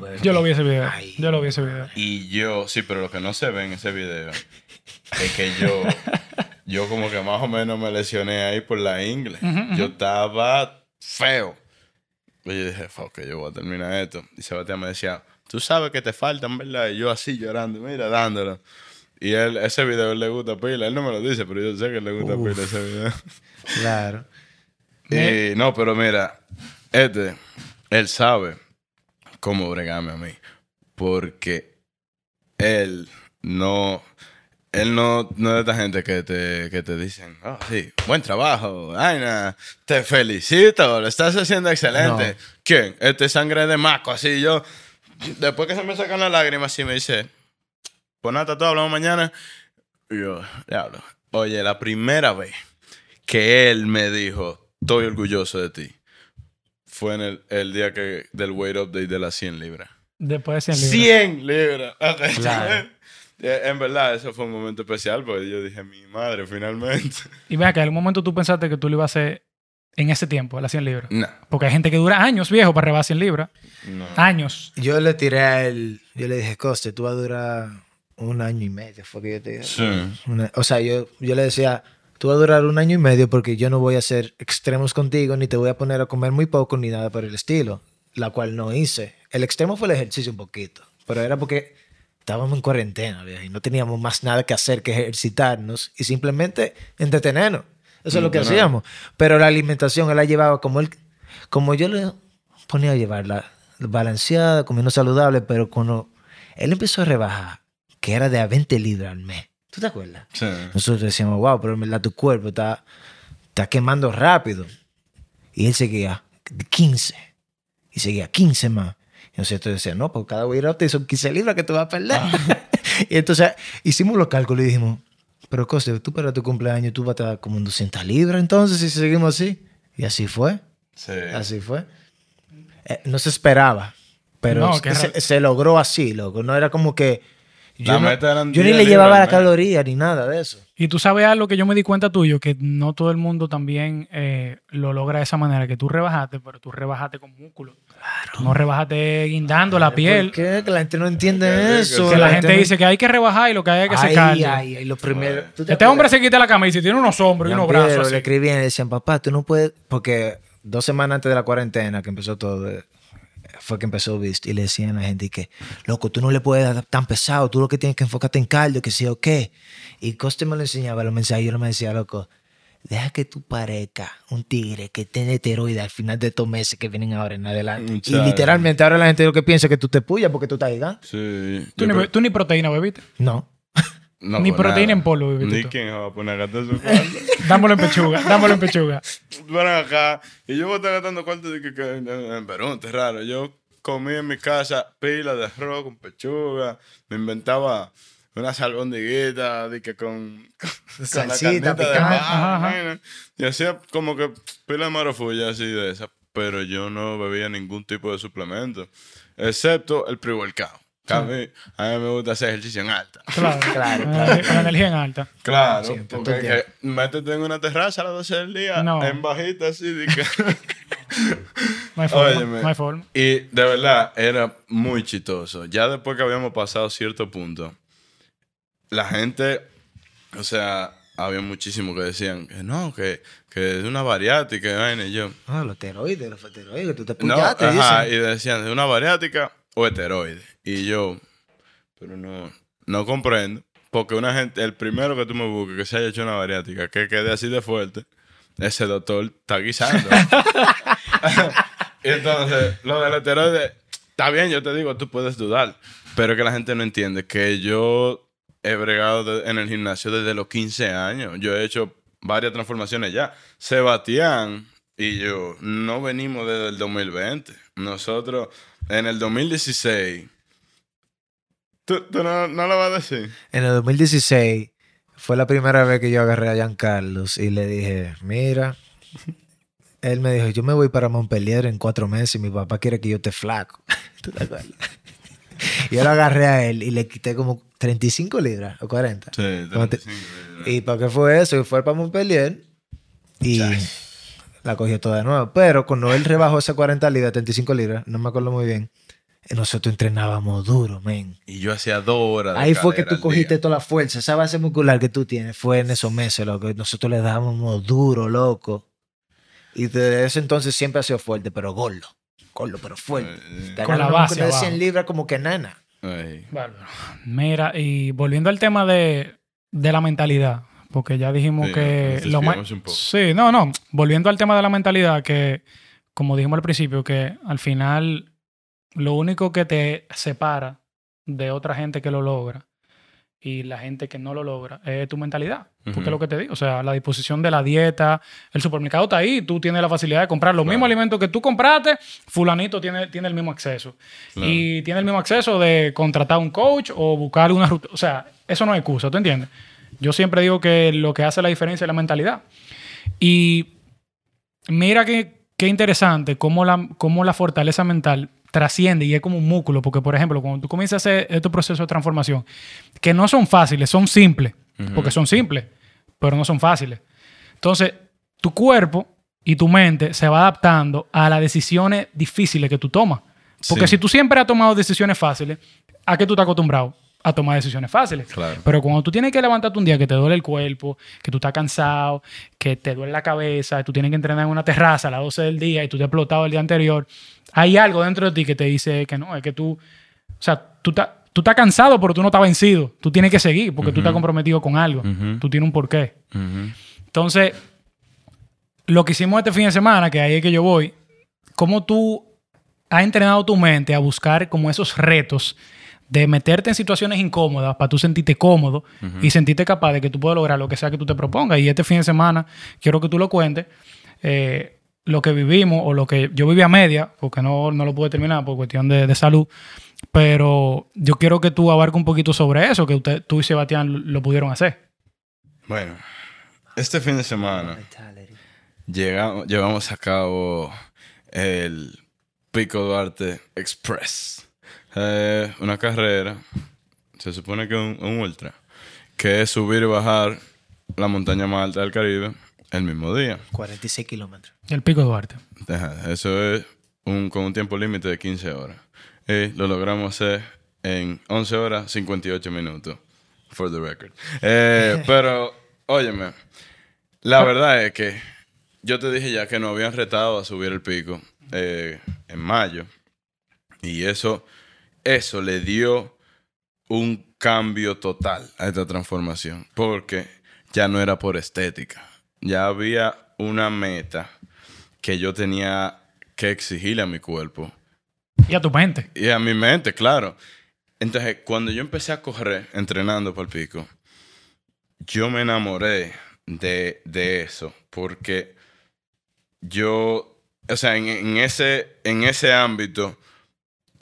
Veo. Yo lo vi ese video. Ay. Yo lo vi ese video. Y yo, sí, pero lo que no se ve en ese video es que yo, yo como que más o menos me lesioné ahí por la ingle. Yo estaba feo. Y yo dije, fuck, yo voy a terminar esto. Y Sebastián me decía, tú sabes que te faltan, ¿verdad? Y yo así llorando, mira, dándolo. Y él, ese video él le gusta pila. Él no me lo dice, pero yo sé que le gusta Uf. pila ese video. Claro. Y no, pero mira, este, él sabe cómo bregarme a mí. Porque él no, él no, no es de esta gente que te, que te dicen, oh, sí, buen trabajo, Aina, te felicito, lo estás haciendo excelente. No. ¿Quién? Este sangre de maco, así yo, después que se me sacan las lágrimas, así me dice, pues nada, todo hablamos mañana. Y yo, diablo, oye, la primera vez que él me dijo, estoy orgulloso de ti, fue en el, el día que, del weight update de las 100 libras. Después de 100 libras. 100 libras. Ok, Claro. Eh, En verdad, eso fue un momento especial porque yo dije, mi madre, finalmente. Y vea que en algún momento tú pensaste que tú lo ibas a hacer en ese tiempo, a las 100 libras. No, Porque hay gente que dura años, viejo, para rebajar 100 libras. no. Años. Yo le tiré a él, yo le dije, Coste, tú vas a durar un año y medio, fue que yo te dije. Sí. Una- o sea, yo, yo le decía, tú vas a durar un año y medio porque yo no voy a hacer extremos contigo, ni te voy a poner a comer muy poco, ni nada por el estilo, la cual no hice. El extremo fue el ejercicio un poquito, pero era porque estábamos en cuarentena y no teníamos más nada que hacer que ejercitarnos y simplemente entretenernos. Eso es lo que hacíamos. Pero la alimentación él la llevaba como él, como yo le ponía a llevarla balanceada, comiendo saludable, pero cuando él empezó a rebajar, que era de a 20 libras al mes. ¿Tú te acuerdas? Sí. Nosotros decíamos, wow, pero en verdad tu cuerpo está, está quemando rápido. Y él seguía 15. Y seguía 15 más. Y nosotros decíamos, no, pues cada up son 15 libras que tú vas a perder. y entonces hicimos los cálculos y dijimos, pero Coste, tú para tu cumpleaños tú vas a estar como en 200 libras entonces si seguimos así. Y así fue. Sí. Así fue. Eh, no se esperaba, pero No, se, logró así, loco. No era como que... Yo, La no- meta eran yo ni 10 le llevaba la caloría ni nada de eso. Y tú sabes algo que yo me di cuenta tuyo, que no todo el mundo también eh, lo logra de esa manera, que tú rebajaste, pero tú rebajaste con músculo. Tú no rebajaste guindando la piel. ¿Por qué? Que la gente no entiende eso. Que la gente no- dice que hay que rebajar y lo que hay es que ay, secarlo. ay, ay, lo primero. ¿Tú te Este acuerdas? hombre se quita la camisa y tiene unos hombros y unos brazos. le escribían y le decían, papá, tú no puedes... Porque dos semanas antes de la cuarentena, que empezó todo, fue que empezó Beast. Y le decían a la gente que, loco, tú no le puedes dar tan pesado. Tú lo que tienes que enfocarte en cardio, que sí o qué. Y Coste me lo enseñaba, los mensajes. Yo no me decía, loco, deja que tú parezca un tigre que tiene esteroides al final de estos meses que vienen ahora en adelante. Muchacho. Y literalmente ahora la gente lo que piensa es que tú te puyas porque tú estás gigante. Sí. Tú ni, tú ni proteína bebiste. No. No, ni con proteína nada. en polvo, Ni quién va a poner a gastar su cuarto. Dámoslo en pechuga, dámoslo en pechuga. Ven acá. Y yo voy a estar gastando cuarto de que, que en, Perú, es raro. Yo comí en mi casa pila de arroz con pechuga. Me inventaba una albondiguita de que con, con Salsita, carnita de picante. mar, Ajá, ajá. vaina. Y hacía como que pila de marofulla así de esa. Pero yo no bebía ningún tipo de suplemento. Excepto el pre-workout. Que A mí, a mí me gusta hacer ejercicio en alta. Claro, Claro, Con la- con la energía en alta. Claro, Siempre, porque que métete en una terraza a las 12 del día, No. en bajita así. de que- No hay forma. Óyeme. No hay forma. y de verdad era muy chistoso. Ya después que habíamos pasado cierto punto, la gente, o sea, había muchísimos que decían que no, que, que es una bariátrica y vaina. Y yo, Ah, los esteroides, los esteroides, que tú te no, puyaste, ajá, dicen. y decían, ¿es una bariátrica o esteroide? Y yo, pero no, no comprendo. Porque una gente, el primero que tú me busques que se haya hecho una bariátrica, que quede así de fuerte, ese doctor está guisando. y entonces, lo del esteroide, está bien, yo te digo, tú puedes dudar. Pero que la gente no entiende que yo he bregado de- en el gimnasio desde los 15 años. Yo he hecho varias transformaciones ya. Sebastián y yo no venimos desde el 2020. Nosotros, en el 2016... ¿Tú, tú no, no lo vas a decir? En el 2016 fue la primera vez que yo agarré a Giancarlos y le dije, mira, él me dijo, yo me voy para Montpellier en cuatro meses y mi papá quiere que yo esté flaco. ¿Tú te acuerdas? Yo lo agarré a él y le quité como 35 libras o 40. Sí, Como te- 35, ¿Y para qué fue eso? Y fue para Montpellier y la cogió toda de nuevo. Pero cuando él rebajó esas 40 libras, 35 libras, no me acuerdo muy bien, nosotros entrenábamos duro, men. Y yo hacía dos horas. de Ahí fue que tú cogiste día. toda la fuerza. Esa base muscular que tú tienes fue en esos meses, loco. Nosotros le dábamos duro, loco. Y desde ese entonces siempre ha sido fuerte, pero gordo. Gordo, pero fuerte. Eh, Ganar Con la base abajo. 100 libras como que nana. Ay. Bárbaro. Mira, y volviendo al tema de, de la mentalidad, porque ya dijimos Sí, que lo más... Sí, no, no. Volviendo al tema de la mentalidad, que como dijimos al principio, que al final lo único que te separa de otra gente que lo logra y la gente que no lo logra es tu mentalidad. Porque es lo que te digo. O sea, la disposición de la dieta, el supermercado está ahí, tú tienes la facilidad de comprar los Claro. mismos alimentos que tú compraste, fulanito tiene, tiene el mismo acceso. Claro. Y tiene el mismo acceso de contratar un coach o buscar una ruta. O sea, eso no es excusa, ¿tú entiendes? Yo siempre digo que lo que hace la diferencia es la mentalidad. Y mira qué, qué interesante cómo la, cómo la fortaleza mental trasciende y es como un músculo, porque por ejemplo, cuando tú comienzas a hacer estos procesos de transformación, que no son fáciles, son simples, porque son simples, pero no son fáciles. Entonces, tu cuerpo y tu mente se va adaptando a las decisiones difíciles que tú tomas. Porque Sí. si tú siempre has tomado decisiones fáciles, ¿a qué tú estás acostumbrado? A tomar decisiones fáciles. Claro. Pero cuando tú tienes que levantarte un día que te duele el cuerpo, que tú estás cansado, que te duele la cabeza, tú tienes que entrenar en una terraza a las 12 del día y tú te has explotado el día anterior, hay algo dentro de ti que te dice que no, es que tú, o sea, tú estás, tú estás cansado, pero tú no estás vencido. Tú tienes que seguir porque tú estás comprometido con algo. Tú tienes un porqué. Entonces, lo que hicimos este fin de semana, que ahí es que yo voy, cómo tú has entrenado tu mente a buscar como esos retos de meterte en situaciones incómodas para tú sentirte cómodo y sentirte capaz de que tú puedas lograr lo que sea que tú te propongas. Y este fin de semana quiero que tú lo cuentes. eh, lo que vivimos o lo que yo viví a media, porque no, no lo pude terminar por cuestión de, de salud, pero yo quiero que tú abarques un poquito sobre eso, que usted, tú y Sebastián lo pudieron hacer. Bueno, este fin de semana llegamos, llevamos a cabo el Pico Duarte Express. Eh, una carrera, se supone que es un, un ultra, que es subir y bajar la montaña más alta del Caribe el mismo día. 46 kilómetros. El Pico Duarte. Ajá, Eso es un, con un tiempo límite de 15 horas. Y lo logramos hacer en 11 horas 58 minutos. For the record. Eh, pero, óyeme, la verdad es que yo te dije ya que nos habían retado a subir el pico eh, en mayo. Y eso, eso le dio un cambio total a esta transformación. Porque ya no era por estética. Ya había una meta que yo tenía que exigirle a mi cuerpo Y a tu mente. y a mi mente, claro. Entonces, cuando yo empecé a correr entrenando por el pico, yo me enamoré de, de eso porque yo, o sea, en, en ese, en ese ámbito,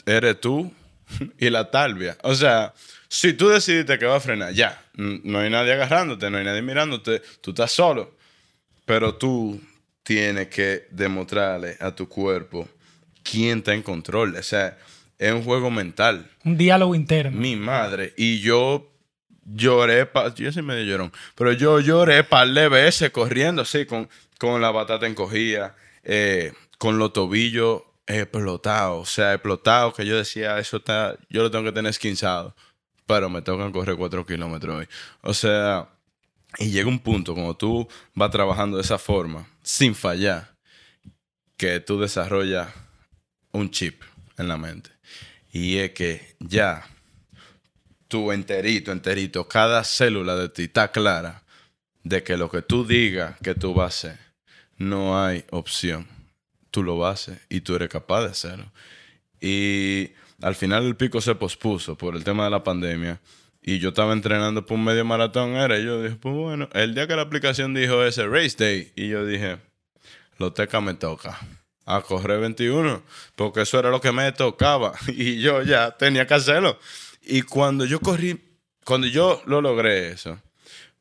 eres tú y la talvia. O sea, si tú decidiste que va a frenar, ya, no hay nadie agarrándote, no hay nadie mirándote, tú estás solo. Pero tú tienes que demostrarle a tu cuerpo quién está en control. O sea, es un juego mental. Un diálogo interno. Mi madre. Y yo lloré, pa- yo soy medio llorón, pero yo lloré par de veces corriendo así, con, con la batata encogida, eh, con los tobillos explotados. O sea, explotados, que yo decía, eso está, yo lo tengo que tener esquinzado. Pero me tocan correr cuatro kilómetros hoy. O sea, y llega un punto cuando tú vas trabajando de esa forma, sin fallar, que tú desarrollas un chip en la mente. Y es que ya tú enterito, enterito, cada célula de ti está clara de que lo que tú digas que tú vas a hacer, no hay opción. Tú lo a hacer y tú eres capaz de hacerlo. Y al final el pico se pospuso por el tema de la pandemia. Y yo estaba entrenando por un medio maratón, era. Y yo dije, pues bueno, el día que la aplicación dijo ese race day, y yo dije, lo teca me toca. A correr 21, porque eso era lo que me tocaba. Y yo ya tenía que hacerlo. Y cuando yo corrí, cuando yo lo logré eso,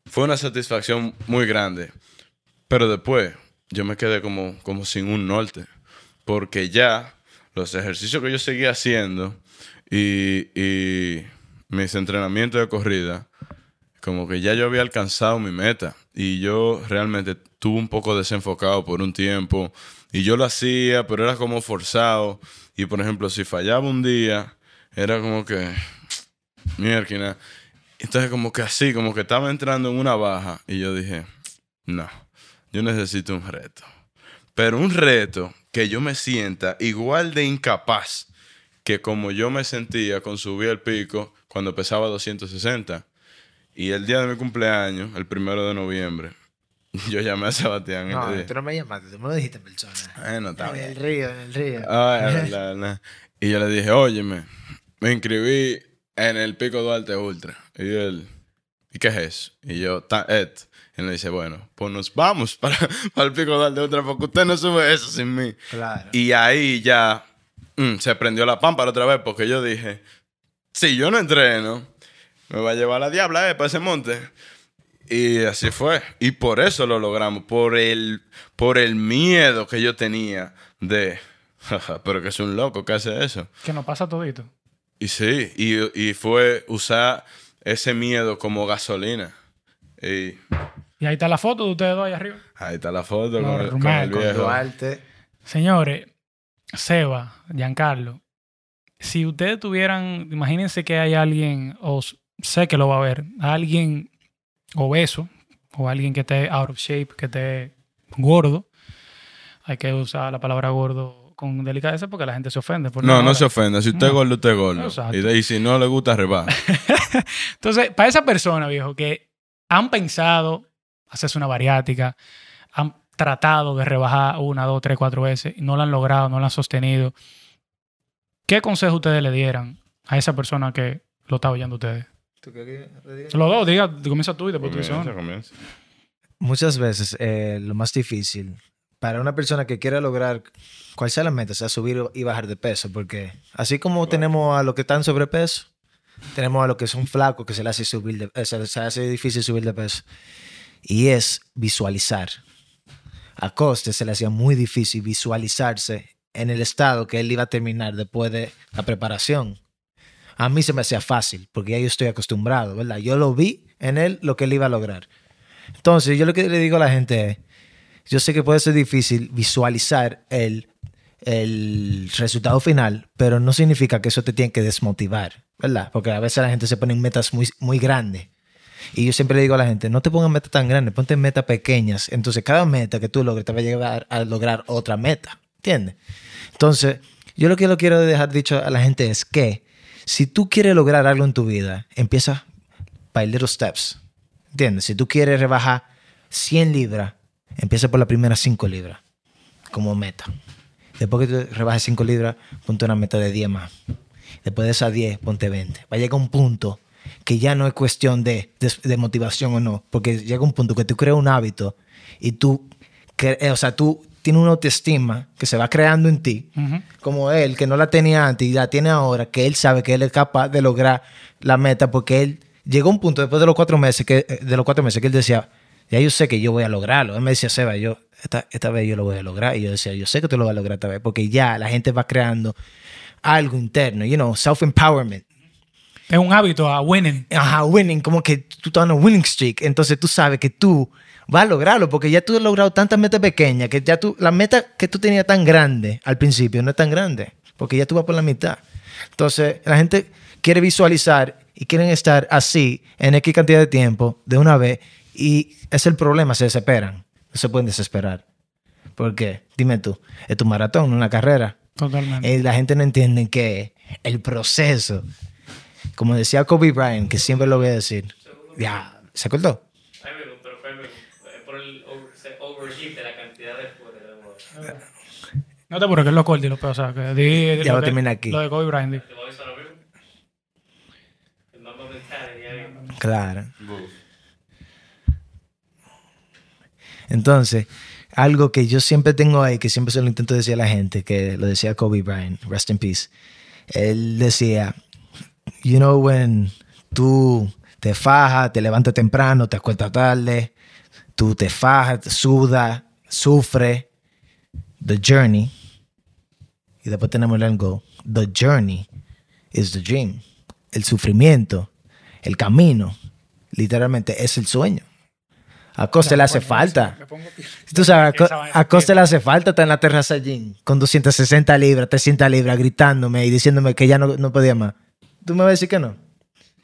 fue una satisfacción muy grande. Pero después yo me quedé como, como sin un norte. Porque ya los ejercicios que yo seguía haciendo y, y mis entrenamientos de corrida, como que ya yo había alcanzado mi meta. Y yo realmente estuve un poco desenfocado por un tiempo. Y yo lo hacía, pero era como forzado. Y por ejemplo, si fallaba un día, era como que... Mierda. Entonces como que así, como que estaba entrando en una baja. Y yo dije, no, yo necesito un reto. Pero un reto que yo me sienta igual de incapaz que como yo me sentía con subir el pico cuando pesaba 260. Y el día de mi cumpleaños, el primero de noviembre, yo llamé a Sebastián y No, le dije, tú no me llamaste, tú me lo dijiste en persona. bueno, está En bien. el río, en el río. Ah, es verdad, verdad. Y yo le dije, óyeme, me inscribí en el Pico Duarte Ultra. Y él, ¿y qué es eso? Y yo, "Ta- Ed. Y él me dice, bueno, pues nos vamos para, para el Pico Duarte Ultra porque usted no sube eso sin mí. Claro. Y ahí ya mm, se prendió la pámpara otra vez porque yo dije, si yo no entreno, me va a llevar la diabla eh, para ese monte. Y así fue. Y por eso lo logramos. Por el, por el miedo que yo tenía de... "Jaja, Pero que es un loco que hace eso. Que nos pasa todito. Y sí, y, y fue usar ese miedo como gasolina. Y Y ahí está la foto de ustedes dos ahí arriba. ahí está la foto No, con, el- con el viejo. Duarte. Señores, Seba, Giancarlo, si ustedes tuvieran, imagínense que hay alguien, o sé que lo va a ver, alguien obeso, o alguien que esté out of shape, que esté gordo. Hay que usar la palabra gordo con delicadeza porque la gente se ofende. por No, no se ofenda. Si usted es No. gordo, usted es gordo. Exacto. Y, de- y si no le gusta, rebaja. Entonces, para esa persona, viejo, que han pensado hacerse una bariátrica, han tratado de rebajar una, dos, tres, cuatro veces y no lo han logrado, no lo han sostenido, ¿qué consejo ustedes le dieran a esa persona que lo está oyendo ustedes? Los dos, diga, comienza tú y después tú. Muchas veces eh, lo más difícil para una persona que quiera lograr cual sea la meta, sea subir y bajar de peso, porque así como tenemos a los que están sobrepeso, tenemos a los que son flacos que se les hace subir de, eh, se les hace difícil subir de peso. Y es visualizar. A Coste se le hacía muy difícil visualizarse en el estado que él iba a terminar después de la preparación. A mí se me hacía fácil, porque ya yo estoy acostumbrado, ¿verdad? Yo lo vi en él lo que él iba a lograr. Entonces, yo lo que le digo a la gente es, yo sé que puede ser difícil visualizar el, el resultado final, pero no significa que eso te tiene que desmotivar, ¿verdad? Porque a veces la gente se pone metas muy, muy grandes. Y yo siempre le digo a la gente, no te pongas metas tan grandes, ponte metas pequeñas. Entonces, cada meta que tú logres te va a llevar a lograr otra meta, ¿entiendes? Entonces, yo lo que lo quiero dejar dicho a la gente es que si tú quieres lograr algo en tu vida, empieza by little steps. ¿Entiendes? Si tú quieres rebajar 100 libras, empieza por las primeras 5 libras como meta. Después que tú rebajes 5 libras, ponte una meta de 10 más. Después de esas 10, ponte 20. Va a llegar un punto que ya no es cuestión de, de, de motivación o no, porque llega un punto que tú creas un hábito y tú, eh, o sea, tú tienes una autoestima que se va creando en ti, como él, que no la tenía antes y la tiene ahora, que él sabe que él es capaz de lograr la meta, porque él llegó a un punto después de los cuatro meses que, eh, de los cuatro meses que él decía, ya yo sé que yo voy a lograrlo. Él me decía, Seba, yo, esta, esta vez yo lo voy a lograr. Y yo decía, yo sé que tú lo vas a lograr esta vez, porque ya la gente va creando algo interno, you know, self-empowerment. Es un hábito a winning. Ajá, winning, como que tú estás en un winning streak. Entonces tú sabes que tú vas a lograrlo porque ya tú has logrado tantas metas pequeñas que ya tú, la meta que tú tenías tan grande al principio no es tan grande porque ya tú vas por la mitad. Entonces la gente quiere visualizar y quieren estar así en X cantidad de tiempo de una vez y es el problema, se desesperan. No se pueden desesperar. ¿Por qué? Dime tú, es tu maratón, una carrera. Totalmente. Eh, la gente no entiende que el proceso, como decía Kobe Bryant, que siempre lo voy a decir, ya, ¿se. Es por el overheat de la cantidad de fuera de agua. No te apures, que es lo corto y lo peor. O sea, que di- di Ya lo va a que- terminar aquí. Lo de Kobe Bryant. di. ¿Te voy a avisar lo mismo? El mambo mentality ahí. Claro. Entonces, algo que yo siempre tengo ahí, que siempre se lo intento decir a la gente, que lo decía Kobe Bryant, rest in peace. Él decía, you know, when tú te fajas, te levantas temprano, te acuestas tarde, tú te fajas, sudas, sufres, the journey, y después tenemos el goal. The journey is the dream. El sufrimiento, el camino, literalmente es el sueño. A Costa le hace falta. Tú sabes, a, Costa le hace falta estar en la terraza allí con 260 libras, 300 libras, gritándome y diciéndome que ya no, no podía más. ¿Tú me vas a decir que no?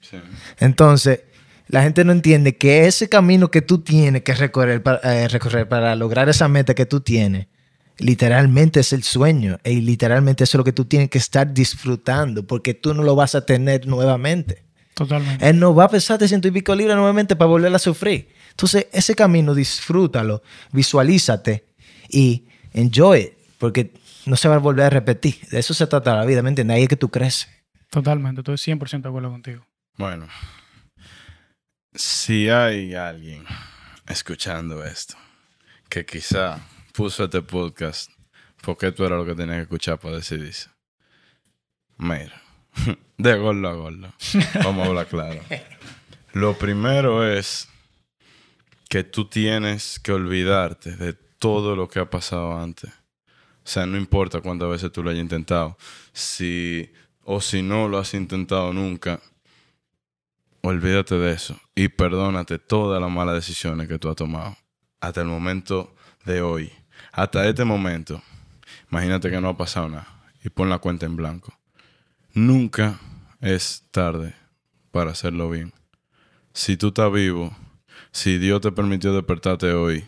Sí. Entonces, la gente no entiende que ese camino que tú tienes que recorrer para, eh, recorrer para lograr esa meta que tú tienes literalmente es el sueño y literalmente eso es lo que tú tienes que estar disfrutando porque tú no lo vas a tener nuevamente. Totalmente. Él no va a pesarte ciento y pico libras nuevamente para volver a sufrir. Entonces, ese camino disfrútalo, visualízate y enjoy it, porque no se va a volver a repetir. De eso se trata la vida, ¿me entiendes? Ahí es que tú creces. Totalmente. Estoy 100% de acuerdo contigo. Bueno, si hay alguien escuchando esto que quizá puso este podcast porque tú eras lo que tenías que escuchar para decidirse. Mira, de gordo a gordo. Vamos a hablar claro. Lo primero es que tú tienes que olvidarte de todo lo que ha pasado antes. O sea, no importa cuántas veces tú lo hayas intentado. Si o si no lo has intentado nunca, olvídate de eso y perdónate todas las malas decisiones que tú has tomado hasta el momento de hoy. Hasta este momento. Imagínate que no ha pasado nada y pon la cuenta en blanco. Nunca es tarde para hacerlo bien. Si tú estás vivo, si Dios te permitió despertarte hoy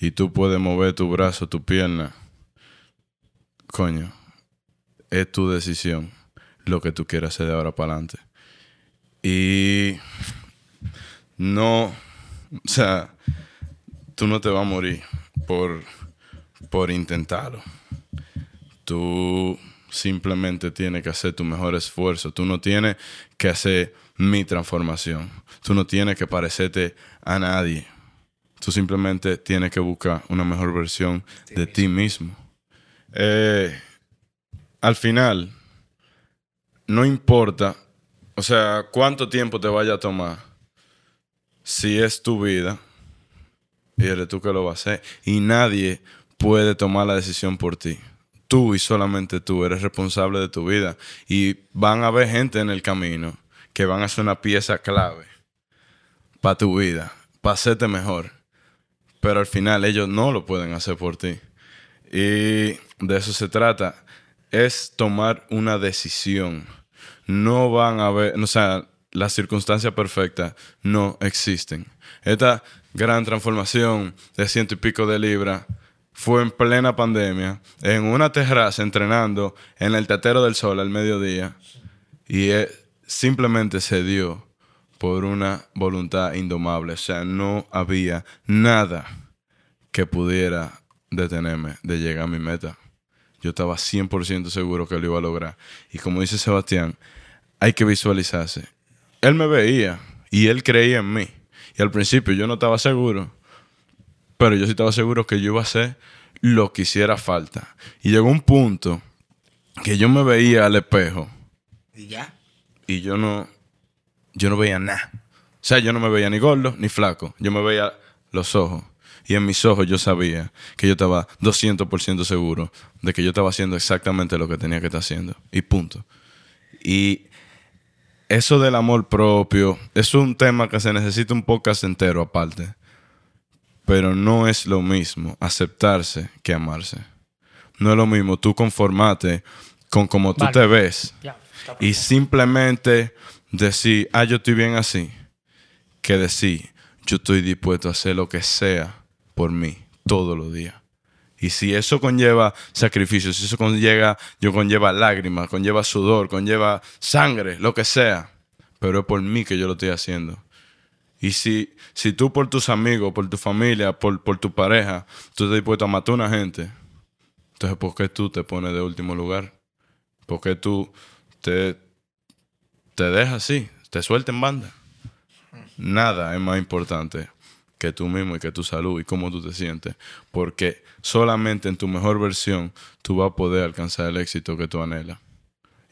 y tú puedes mover tu brazo, tu pierna, coño, es tu decisión lo que tú quieras hacer de ahora para adelante. Y no, o sea, tú no te vas a morir por, por intentarlo. Tú simplemente tienes que hacer tu mejor esfuerzo. Tú no tienes que hacer mi transformación. Tú no tienes que parecerte a nadie. Tú simplemente tienes que buscar una mejor versión de ti mismo. Eh, al final, no importa, o sea, cuánto tiempo te vaya a tomar, si es tu vida, y eres tú que lo vas a hacer, y nadie puede tomar la decisión por ti. Tú y solamente tú eres responsable de tu vida. Y van a haber gente en el camino que van a ser una pieza clave para tu vida, para hacerte mejor. Pero al final ellos no lo pueden hacer por ti. Y de eso se trata. Es tomar una decisión. No van a haber, o sea, las circunstancias perfectas no existen. Esta gran transformación de ciento y pico de libras fue en plena pandemia, en una terraza entrenando en el Tetero del Sol al mediodía. Y eh, simplemente se dio por una voluntad indomable. O sea, no había nada que pudiera detenerme de llegar a mi meta. Yo estaba 100% seguro que lo iba a lograr. Y como dice Sebastián, hay que visualizarse. Él me veía y él creía en mí. Y al principio yo no estaba seguro, pero yo sí estaba seguro que yo iba a hacer lo que hiciera falta. Y llegó un punto que yo me veía al espejo Y ya. y yo no, yo no veía nada. O sea, yo no me veía ni gordo ni flaco. Yo me veía los ojos. Y en mis ojos yo sabía que yo estaba 200% seguro de que yo estaba haciendo exactamente lo que tenía que estar haciendo. Y punto. Y eso del amor propio es un tema que se necesita un podcast entero aparte. Pero no es lo mismo aceptarse que amarse. No es lo mismo tú conformarte con cómo tú Vale. te ves y simplemente decir, ah, yo estoy bien así, que decir, yo estoy dispuesto a hacer lo que sea por mí todos los días. Y si eso conlleva sacrificio, si eso conlleva, yo conlleva lágrimas, conlleva sudor, conlleva sangre, lo que sea, pero es por mí que yo lo estoy haciendo. Y si, si tú por tus amigos, por tu familia, por, por tu pareja, tú estás dispuesto a matar a una gente, entonces ¿por qué tú te pones de último lugar? ¿Por qué tú te, te dejas así, te suelta en banda? Nada es más importante que tú mismo y que tu salud y cómo tú te sientes. Porque solamente en tu mejor versión tú vas a poder alcanzar el éxito que tú anhelas.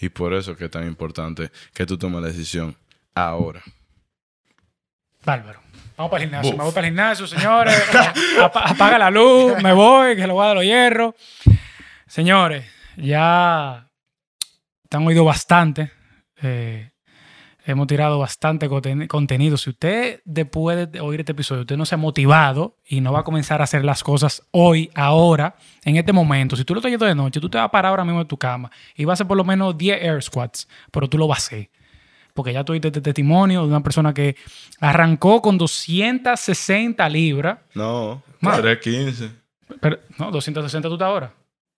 Y por eso es que es tan importante que tú tomes la decisión ahora. Bárbaro. Vamos para el gimnasio. Buf. Me voy para el gimnasio, señores. Apa- Apaga la luz, me voy, que le voy a dar los hierros. Señores, ya te han oído bastante. Eh, hemos tirado bastante conten- contenido. Si usted, después de oír este episodio, usted no se ha motivado y no va a comenzar a hacer las cosas hoy, ahora, en este momento, si tú lo estás yendo de noche, tú te vas a parar ahora mismo en tu cama y vas a hacer por lo menos 10 air squats, pero tú lo vas a hacer porque ya tuviste este testimonio de una persona que arrancó con 260 libras. No, Más. 315. Pero, no, 260 tú estás ahora.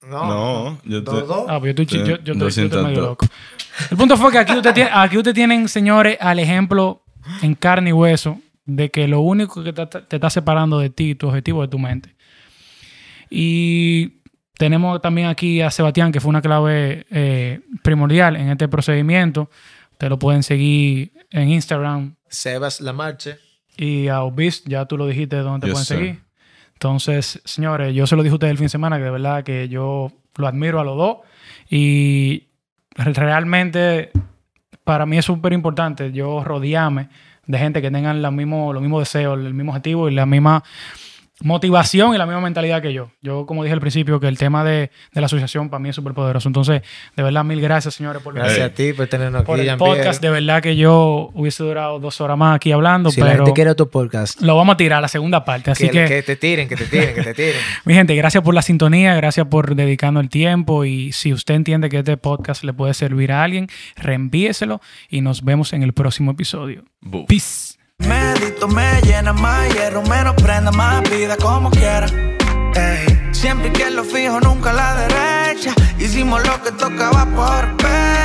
No, yo te- ¿Dos, dos? Ah, pues yo estoy, yo, yo estoy- yo estoy 202. medio loco. El punto fue que aquí ustedes tienen, aquí ustedes tienen, señores, al ejemplo en carne y hueso de que lo único que te, te está separando de ti, tu objetivo, es tu mente. Y tenemos también aquí a Sebastián, que fue una clave eh, primordial en este procedimiento. Ustedes lo pueden seguir en Instagram Sebas Lamarche. y a Obis, ya tú lo dijiste dónde te Yes, pueden sir. seguir. Entonces, señores, yo se lo dije a ustedes el fin de semana que de verdad que yo lo admiro a los dos y re- realmente para mí es súper importante yo rodearme de gente que tengan los mismos los mismos deseos, el mismo objetivo y la misma motivación y la misma mentalidad que yo. Yo, como dije al principio, que el tema de, de la asociación para mí es súper poderoso. Entonces, de verdad, mil gracias, señores, por Gracias a ti por tenernos por aquí, el podcast. De verdad que yo hubiese durado dos horas más aquí hablando, Si la pero gente quiere otro podcast, lo vamos a tirar a la segunda parte. Así que, que, que te tiren, que te tiren, que te tiren. mi gente, gracias por la sintonía, gracias por dedicarnos el tiempo y si usted entiende que este podcast le puede servir a alguien, reenvíeselo y nos vemos en el próximo episodio. Buf. Peace. Medito me llena más hierro, menos prenda más vida como quiera. Ey, Siempre que lo fijo, nunca la derecha. Hicimos lo que tocaba por pecho.